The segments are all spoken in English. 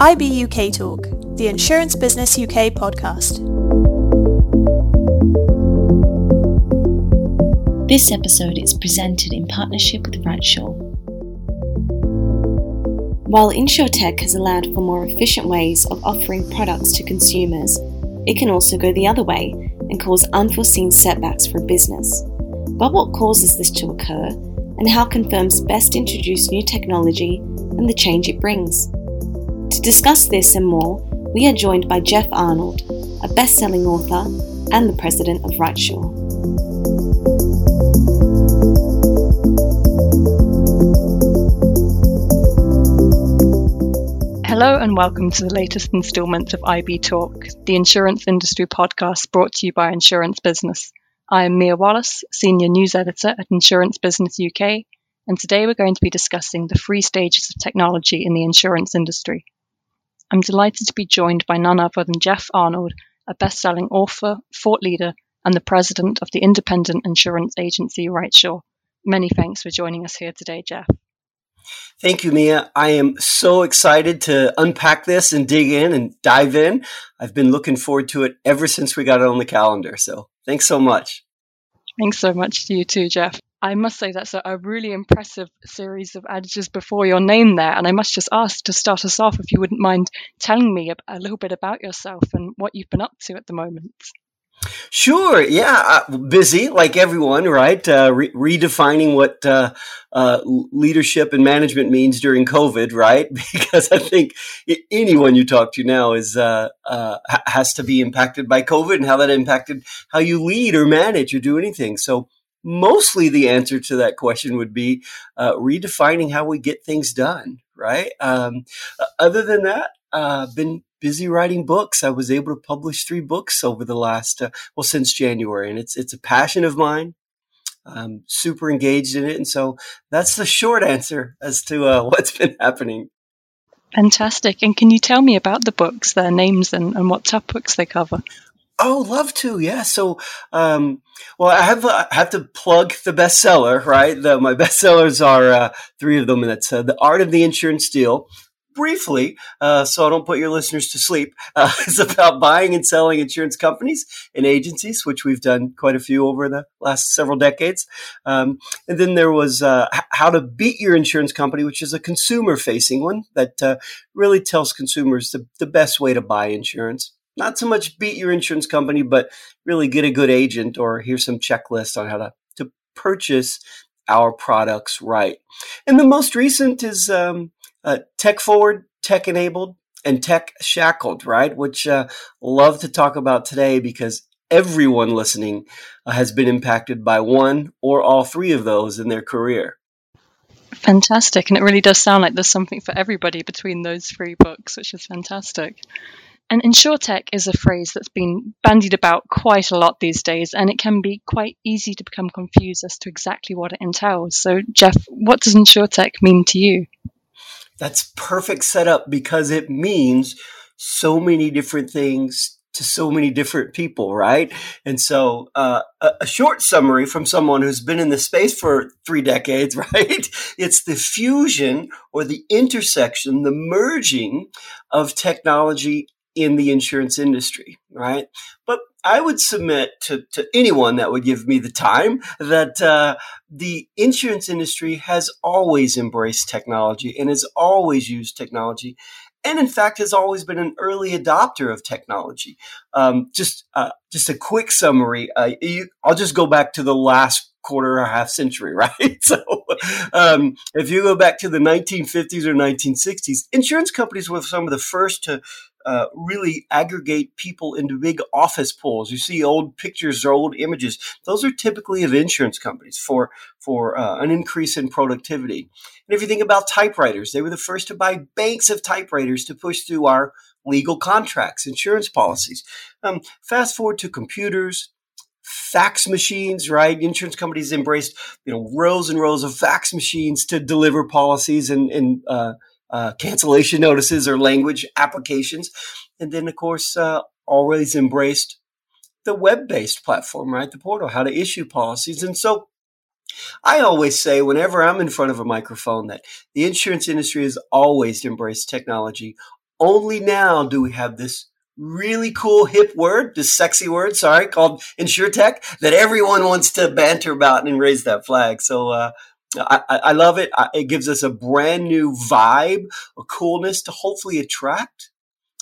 IB UK Talk, the Insurance Business UK podcast. This episode is presented in partnership with Rightsure. While InsurTech has allowed for more efficient ways of offering products to consumers, it can also go the other way and cause unforeseen setbacks for a business. But what causes this to occur, and how can firms best introduce new technology and the change it brings? To discuss this and more, we are joined by Jeff Arnold, a best selling author and the president of Rightsure. Hello and welcome to the latest instalment of IB Talk, the insurance industry podcast brought to you by Insurance Business. I am Mia Wallace, Senior News Editor at Insurance Business UK, and today we're going to be discussing the three stages of technology in the insurance industry. I'm delighted to be joined by none other than Jeff Arnold, a best selling author, thought leader, and the president of the independent insurance agency Rightsure. Many thanks for joining us here today, Jeff. Thank you, Mia. I am so excited to unpack this and dig in and dive in. I've been looking forward to it ever since we got it on the calendar. So thanks so much. Thanks so much to you too, Jeff. I must say that's a, a, really impressive series of adages before your name there. And I must just ask to start us off if you wouldn't mind telling me a, a little bit about yourself and what you've been up to at the moment. Sure. Yeah. Uh, busy like everyone, right? Uh, re- redefining what uh, uh leadership and management means during COVID, right? Because I think anyone you talk to now is uh, uh, has to be impacted by COVID and how that impacted how you lead or manage or do anything. So mostly the answer to that question would be uh, redefining how we get things done, right? Um, other than that, uh, been busy writing books. I was able to publish three books over the last, uh, well, since January, and it's it's a passion of mine. I'm super engaged in it, and so that's the short answer as to uh, what's been happening. Fantastic! And can you tell me about the books, their names, and, and what topics they cover? Oh, love to. Yeah. So, um, well, I have uh, have to plug the bestseller, right? The, my bestsellers are uh, three of them, and that's uh, the Art of the Insurance Deal. Briefly, uh, so I don't put your listeners to sleep, uh, it's about buying and selling insurance companies and agencies, which we've done quite a few over the last several decades. Um, and then there was uh, How to Beat Your Insurance Company, which is a consumer-facing one that really tells consumers the, the best way to buy insurance not so much beat your insurance company, but really get a good agent or here's some checklist on how to, to purchase our products right. And the most recent is um, uh, tech forward, tech enabled, and tech shackled, right? Which uh, love to talk about today because everyone listening uh, has been impacted by one or all three of those in their career. Fantastic. And it really does sound like there's something for everybody between those three books, which is fantastic. And insurtech is a phrase that's been bandied about quite a lot these days, and it can be quite easy to become confused as to exactly what it entails. So, Jeff, what does insurtech mean to you? That's perfect setup because it means so many different things to so many different people, right? And so, uh, a, a, short summary from someone who's been in the space for three decades, right? It's the fusion or the intersection, the merging of technology in the insurance industry, right? But I would submit to, to anyone that would give me the time that uh, the insurance industry has always embraced technology and has always used technology. And in fact, has always been an early adopter of technology. Um, just, uh, just a quick summary. Uh, you, I'll just go back to the last quarter or half century, right? so, um, if you go back to the 1950s or 1960s, insurance companies were some of the first to uh, really aggregate people into big office pools. You see old pictures or old images; those are typically of insurance companies for for uh, an increase in productivity. And if you think about typewriters, they were the first to buy banks of typewriters to push through our legal contracts, insurance policies. Um, fast forward to computers, fax machines, right? Insurance companies embraced, you know, rows and rows of fax machines to deliver policies and, and uh, uh, cancellation notices or language applications. And then, of course, uh, always embraced the web based platform, right? The portal, how to issue policies. And so I always say, whenever I'm in front of a microphone, that the insurance industry has always embraced technology, only now do we have this really cool hip word, this sexy word, sorry, called insurtech that everyone wants to banter about and raise that flag. So, uh, I, I, love it. It gives us a brand new vibe, a coolness to hopefully attract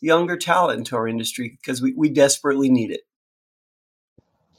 younger talent into our industry because we, we desperately need it.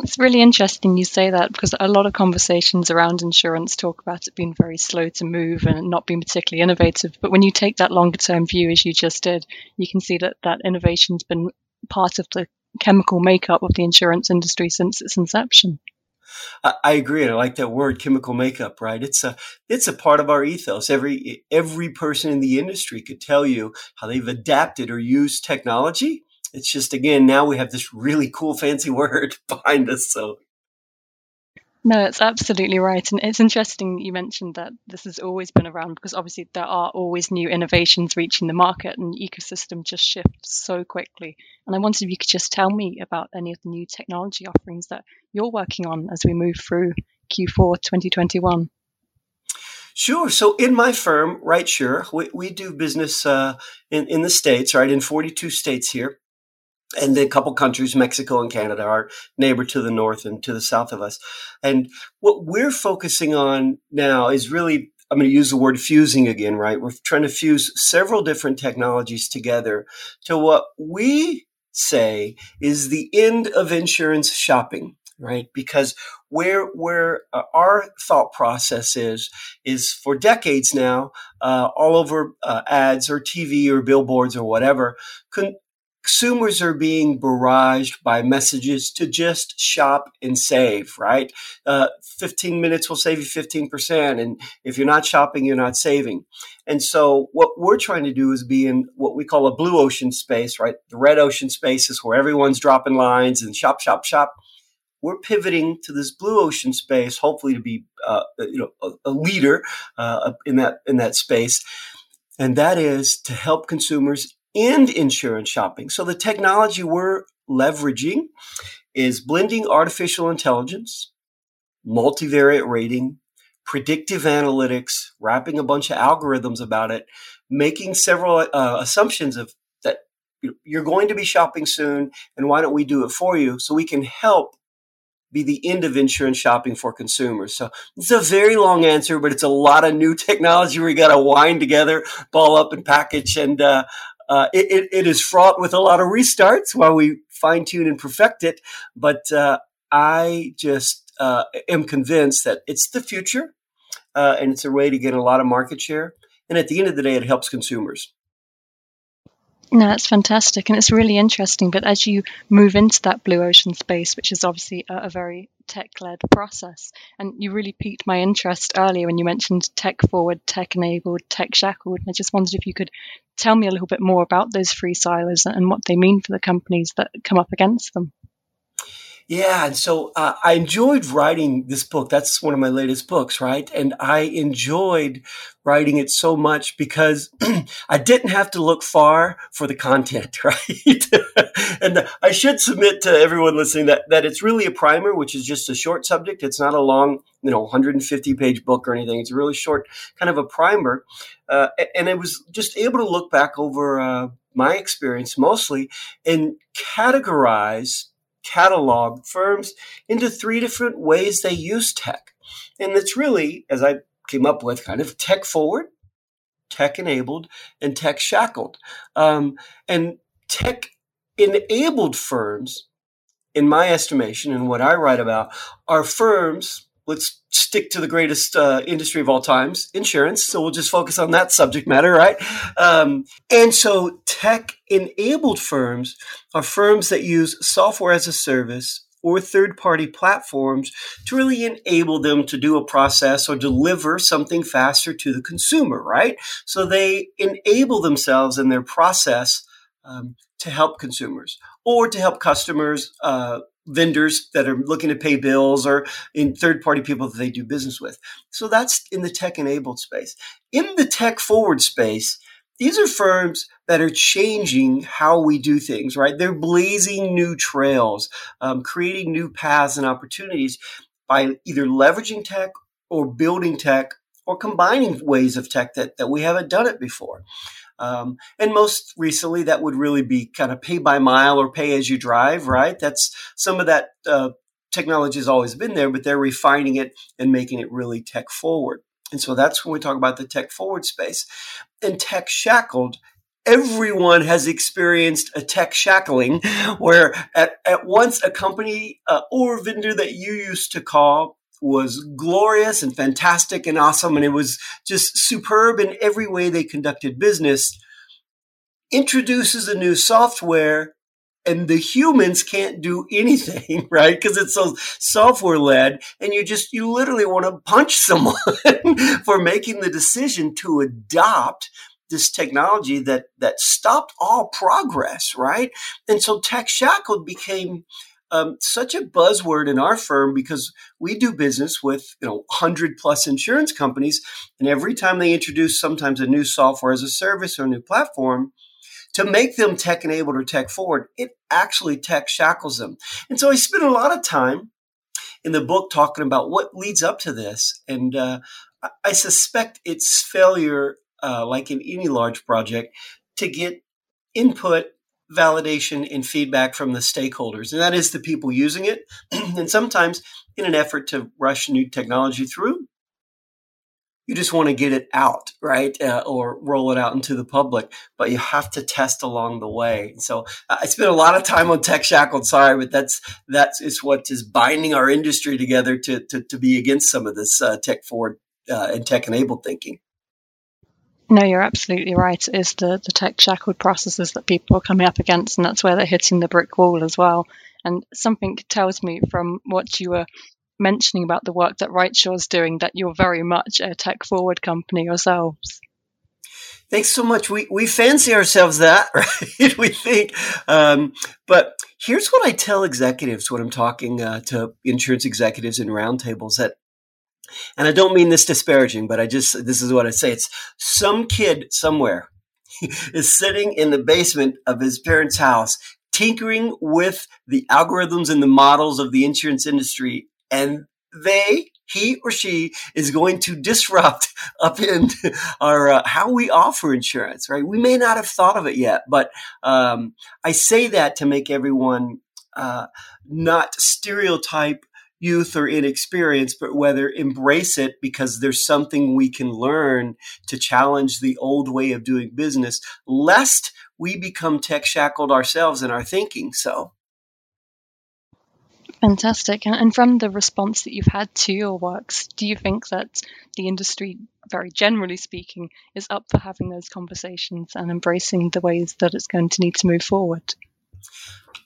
It's really interesting you say that because a lot of conversations around insurance talk about it being very slow to move and not being particularly innovative. But when you take that longer term view, as you just did, you can see that that innovation's been part of the chemical makeup of the insurance industry since its inception. I, agree, and I like that word, chemical makeup. Right? It's a it's a part of our ethos. Every every person in the industry could tell you how they've adapted or used technology it's just again now we have this really cool fancy word behind us so no it's absolutely right and it's interesting you mentioned that this has always been around because obviously there are always new innovations reaching the market and the ecosystem just shifts so quickly and i wondered if you could just tell me about any of the new technology offerings that you're working on as we move through q4 2021 Sure. So in my firm, RightSure, we, we do business uh, in, in the States, right, in 42 states here and a couple countries, Mexico and Canada, our neighbor to the north and to the south of us. And what we're focusing on now is really, I'm going to use the word fusing again, right? We're trying to fuse several different technologies together to what we say is the end of insurance shopping right because where where uh, our thought process is is for decades now uh, all over uh, ads or tv or billboards or whatever con- consumers are being barraged by messages to just shop and save, right? Uh, 15 minutes will save you 15%. And if you're not shopping, you're not saving. And so what we're trying to do is be in what we call a blue ocean space, right? The red ocean space is where everyone's dropping lines and shop, shop, shop. We're pivoting to this blue ocean space, hopefully to be, uh, you know, a, a leader uh, in that in that space, and that is to help consumers and insurance shopping. So the technology we're leveraging is blending artificial intelligence, multivariate rating, predictive analytics, wrapping a bunch of algorithms about it, making several uh, assumptions of that you're going to be shopping soon, and why don't we do it for you so we can help be the end of insurance shopping for consumers. So it's a very long answer, but it's a lot of new technology we got to wind together, ball up and package. And uh, uh, it, it, it is fraught with a lot of restarts while we fine tune and perfect it. But uh, I just uh, am convinced that it's the future uh, and it's a way to get a lot of market share. And at the end of the day, it helps consumers. No, that's fantastic. And it's really interesting. But as you move into that blue ocean space, which is obviously a, a very tech led process, and you really piqued my interest earlier when you mentioned tech forward, tech enabled, tech shackled. I just wondered if you could tell me a little bit more about those three silos and what they mean for the companies that come up against them. Yeah, and so uh, I enjoyed writing this book. That's one of my latest books, right? And I enjoyed writing it so much because I didn't have to look far for the content, right? and I should submit to everyone listening that that it's really a primer, which is just a short subject. It's not a long, you know, 150 page book or anything. It's a really short kind of a primer, uh, and I was just able to look back over uh, my experience mostly and categorize catalog firms into three different ways they use tech. And it's really, as I came up with, kind of tech forward, tech enabled, and tech shackled. Um, and tech enabled firms, in my estimation, and what I write about, are firms let's stick to the greatest uh, industry of all times, insurance. So we'll just focus on that subject matter, right? Um, and so tech enabled firms are firms that use software as a service or third party platforms to really enable them to do a process or deliver something faster to the consumer, right? So they enable themselves in their process um, to help consumers or to help customers uh, vendors that are looking to pay bills or in third party people that they do business with. So that's in the tech enabled space. In the tech forward space, these are firms that are changing how we do things, right? They're blazing new trails, um, creating new paths and opportunities by either leveraging tech or building tech or combining ways of tech that, that we haven't done it before. Um, and most recently, that would really be kind of pay by mile or pay as you drive, right? That's some of that uh, technology has always been there, but they're refining it and making it really tech forward. And so that's when we talk about the tech forward space. And tech shackled everyone has experienced a tech shackling where at, at once a company uh, or vendor that you used to call was glorious and fantastic and awesome and it was just superb in every way they conducted business introduces a new software and the humans can't do anything, right? Because it's so software led, and you just you literally want to punch someone for making the decision to adopt this technology that that stopped all progress, right? And so tech shackled became um, such a buzzword in our firm because we do business with you know 100 plus insurance companies and every time they introduce sometimes a new software as a service or a new platform to make them tech enabled or tech forward it actually tech shackles them. And so i spent a lot of time in the book talking about what leads up to this and uh, i suspect it's failure uh, like in any large project to get input validation and feedback from the stakeholders, and that is the people using it. and sometimes, in an effort to rush new technology through, you just want to get it out, right? Uh, or roll it out into the public, but you have to test along the way. So I spent a lot of time on tech shackled. Sorry, but that's that's is what is binding our industry together to to, to be against some of this uh, tech forward uh, and tech enabled thinking. No, you're absolutely right. It is the, the tech shackled processes that people are coming up against, and that's where they're hitting the brick wall as well. And something tells me from what you were mentioning about the work that is doing that you're very much a tech forward company yourselves. Thanks so much. We we fancy ourselves that, right? we think, um, but here's what I tell executives when I'm talking uh, to insurance executives in roundtables that and I don't mean this disparaging, but I just, this is what I say. It's some kid somewhere is sitting in the basement of his parents' house, tinkering with the algorithms and the models of the insurance industry. And they, he or she is going to disrupt up in our uh, how we offer insurance right we may not have thought of it yet but um, i say that to make everyone uh, not stereotype youth or inexperience, but whether embrace it because there's something we can learn to challenge the old way of doing business, lest we become tech shackled ourselves in our thinking. So. Fantastic. And from the response that you've had to your works, do you think that the industry, very generally speaking, is up for having those conversations and embracing the ways that it's going to need to move forward?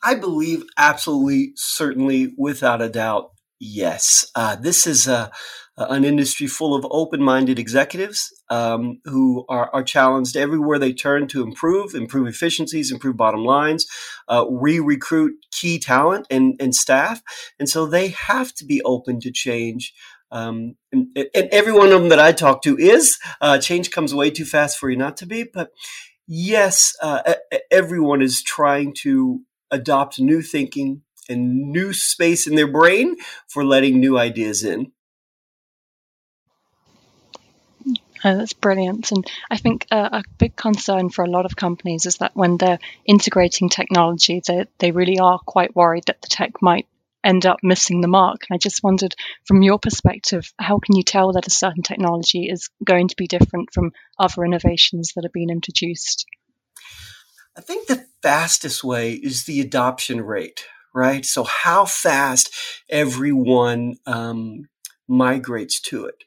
I believe absolutely, certainly, without a doubt, Yes, uh, this is an industry full of open-minded executives um, who are, are, challenged everywhere they turn to improve, improve efficiencies, improve bottom lines, uh, re-recruit key talent and, and staff, and so they have to be open to change. Um, and, and, every one of them that I talk to is uh, change comes way too fast for you not to be, but yes, uh, everyone is trying to adopt new thinking, and new space in their brain for letting new ideas in. Oh, that's brilliant. And I think uh, a big concern for a lot of companies is that when they're integrating technology, they, they really are quite worried that the tech might end up missing the mark. And I just wondered, from your perspective, how can you tell that a certain technology is going to be different from other innovations that are being introduced? I think the fastest way is the adoption rate, right? So how fast everyone um, migrates to it.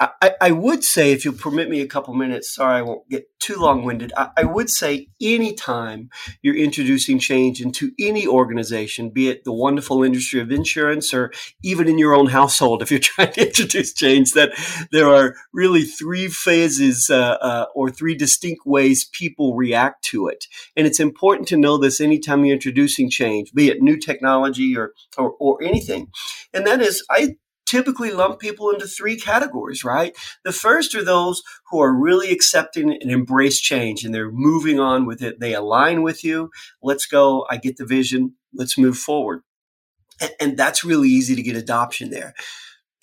I, I, would say, if you'll permit me a couple minutes, sorry, I won't get too long winded. I, I, would say anytime you're introducing change into any organization, be it the wonderful industry of insurance or even in your own household, if you're trying to introduce change, that there are really three phases uh, uh, or three distinct ways people react to it. And it's important to know this anytime you're introducing change, be it new technology or, or, or anything. And that is, I typically lump people into three categories, right? The first are those who are really accepting and embrace change and they're moving on with it. They align with you. Let's go. I get the vision. Let's move forward. And, and that's really easy to get adoption there.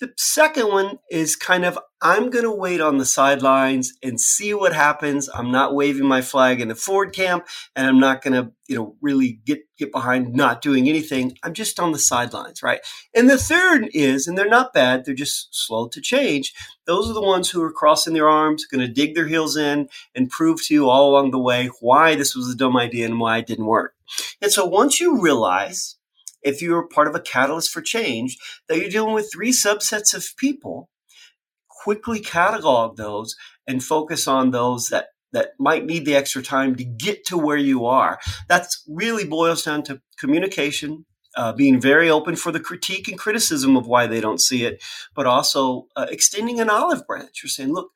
The second one is kind of I'm going to wait on the sidelines and see what happens. I'm not waving my flag in the forward camp and I'm not going to, you know, really get get behind not doing anything. I'm just on the sidelines, right? And the third is and they're not bad, they're just slow to change. Those are the ones who are crossing their arms, going to dig their heels in and prove to you all along the way why this was a dumb idea and why it didn't work. And so once you realize if you're part of a catalyst for change, that you're dealing with three subsets of people, quickly catalog those and focus on those that that might need the extra time to get to where you are. That's really boils down to communication, uh, being very open for the critique and criticism of why they don't see it, but also uh, extending an olive branch. You're saying, look,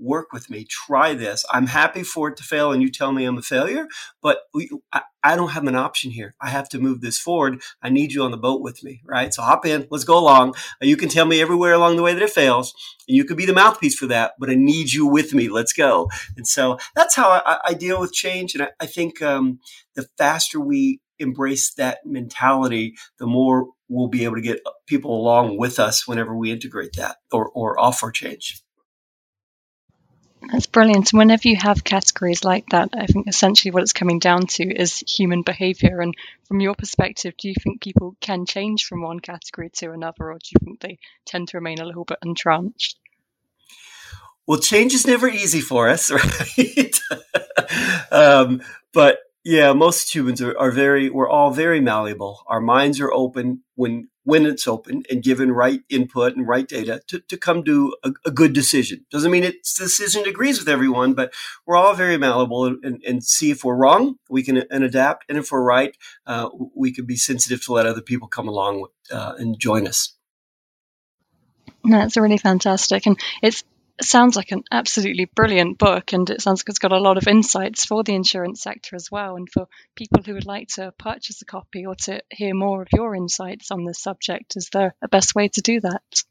work with me, try this. I'm happy for it to fail and you tell me I'm a failure, but we, I, I, don't have an option here. I have to move this forward. I need you on the boat with me, right? So hop in, let's go along. Uh, you can tell me everywhere along the way that it fails and you could be the mouthpiece for that, but I need you with me. Let's go. And so that's how I, I deal with change. And I, I think um, the faster we embrace that mentality, the more we'll be able to get people along with us whenever we integrate that or, or offer change. That's brilliant. And whenever you have categories like that, I think essentially what it's coming down to is human behavior. And from your perspective, do you think people can change from one category to another, or do you think they tend to remain a little bit entrenched? Well, change is never easy for us, right? um, but yeah, most humans are, are very, we're all very malleable. Our minds are open when, when it's open and given right input and right data to, to come to a, a good decision. Doesn't mean it's the decision agrees with everyone, but we're all very malleable and, and see if we're wrong, we can and adapt. And if we're right, uh, we can be sensitive to let other people come along uh, and join us. That's really fantastic. And it's sounds like an absolutely brilliant book, and it sounds like it's got a lot of insights for the insurance sector as well. And for people who would like to purchase a copy or to hear more of your insights on this subject, is there a best way to do that?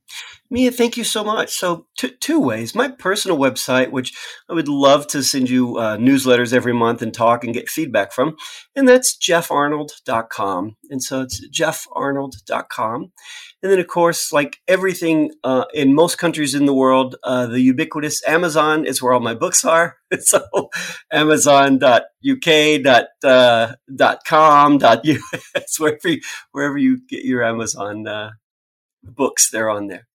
Mia, thank you so much. So, t- two ways. My personal website, which I would love to send you uh, newsletters every month and talk and get feedback from, and that's jeffarnold.com. And so it's jeffarnold.com. And then, of course, like everything uh, in most countries in the world, uh, the ubiquitous Amazon is where all my books are. so, amazon.uk.com.us, wherever you, wherever you get your Amazon uh, books, they're on there.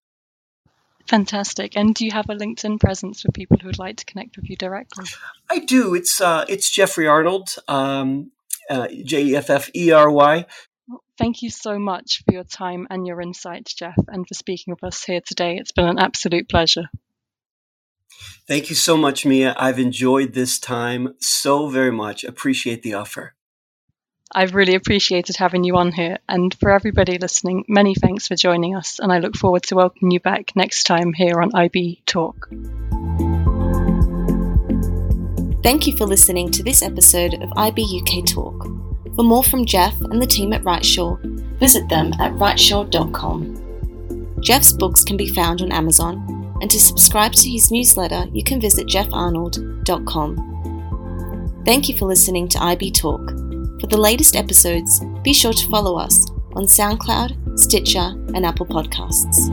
Fantastic. And do you have a LinkedIn presence for people who would like to connect with you directly? I do. It's uh, it's Jeffery Arnold, um, uh, J E F F E R Y. Thank you so much for your time and your insights, Jeff, and for speaking with us here today. It's been an absolute pleasure. Thank you so much, Mia. I've enjoyed this time so very much. Appreciate the offer. I've really appreciated having you on here. And for everybody listening, many thanks for joining us. And I look forward to welcoming you back next time here on IB Talk. Thank you for listening to this episode of IB UK Talk. For more from Jeff and the team at Rightsure, visit them at rightsure.com. Jeff's books can be found on Amazon, and to subscribe to his newsletter, you can visit jeffarnold.com. Thank you for listening to IB Talk. For the latest episodes, be sure to follow us on SoundCloud, Stitcher, and Apple Podcasts.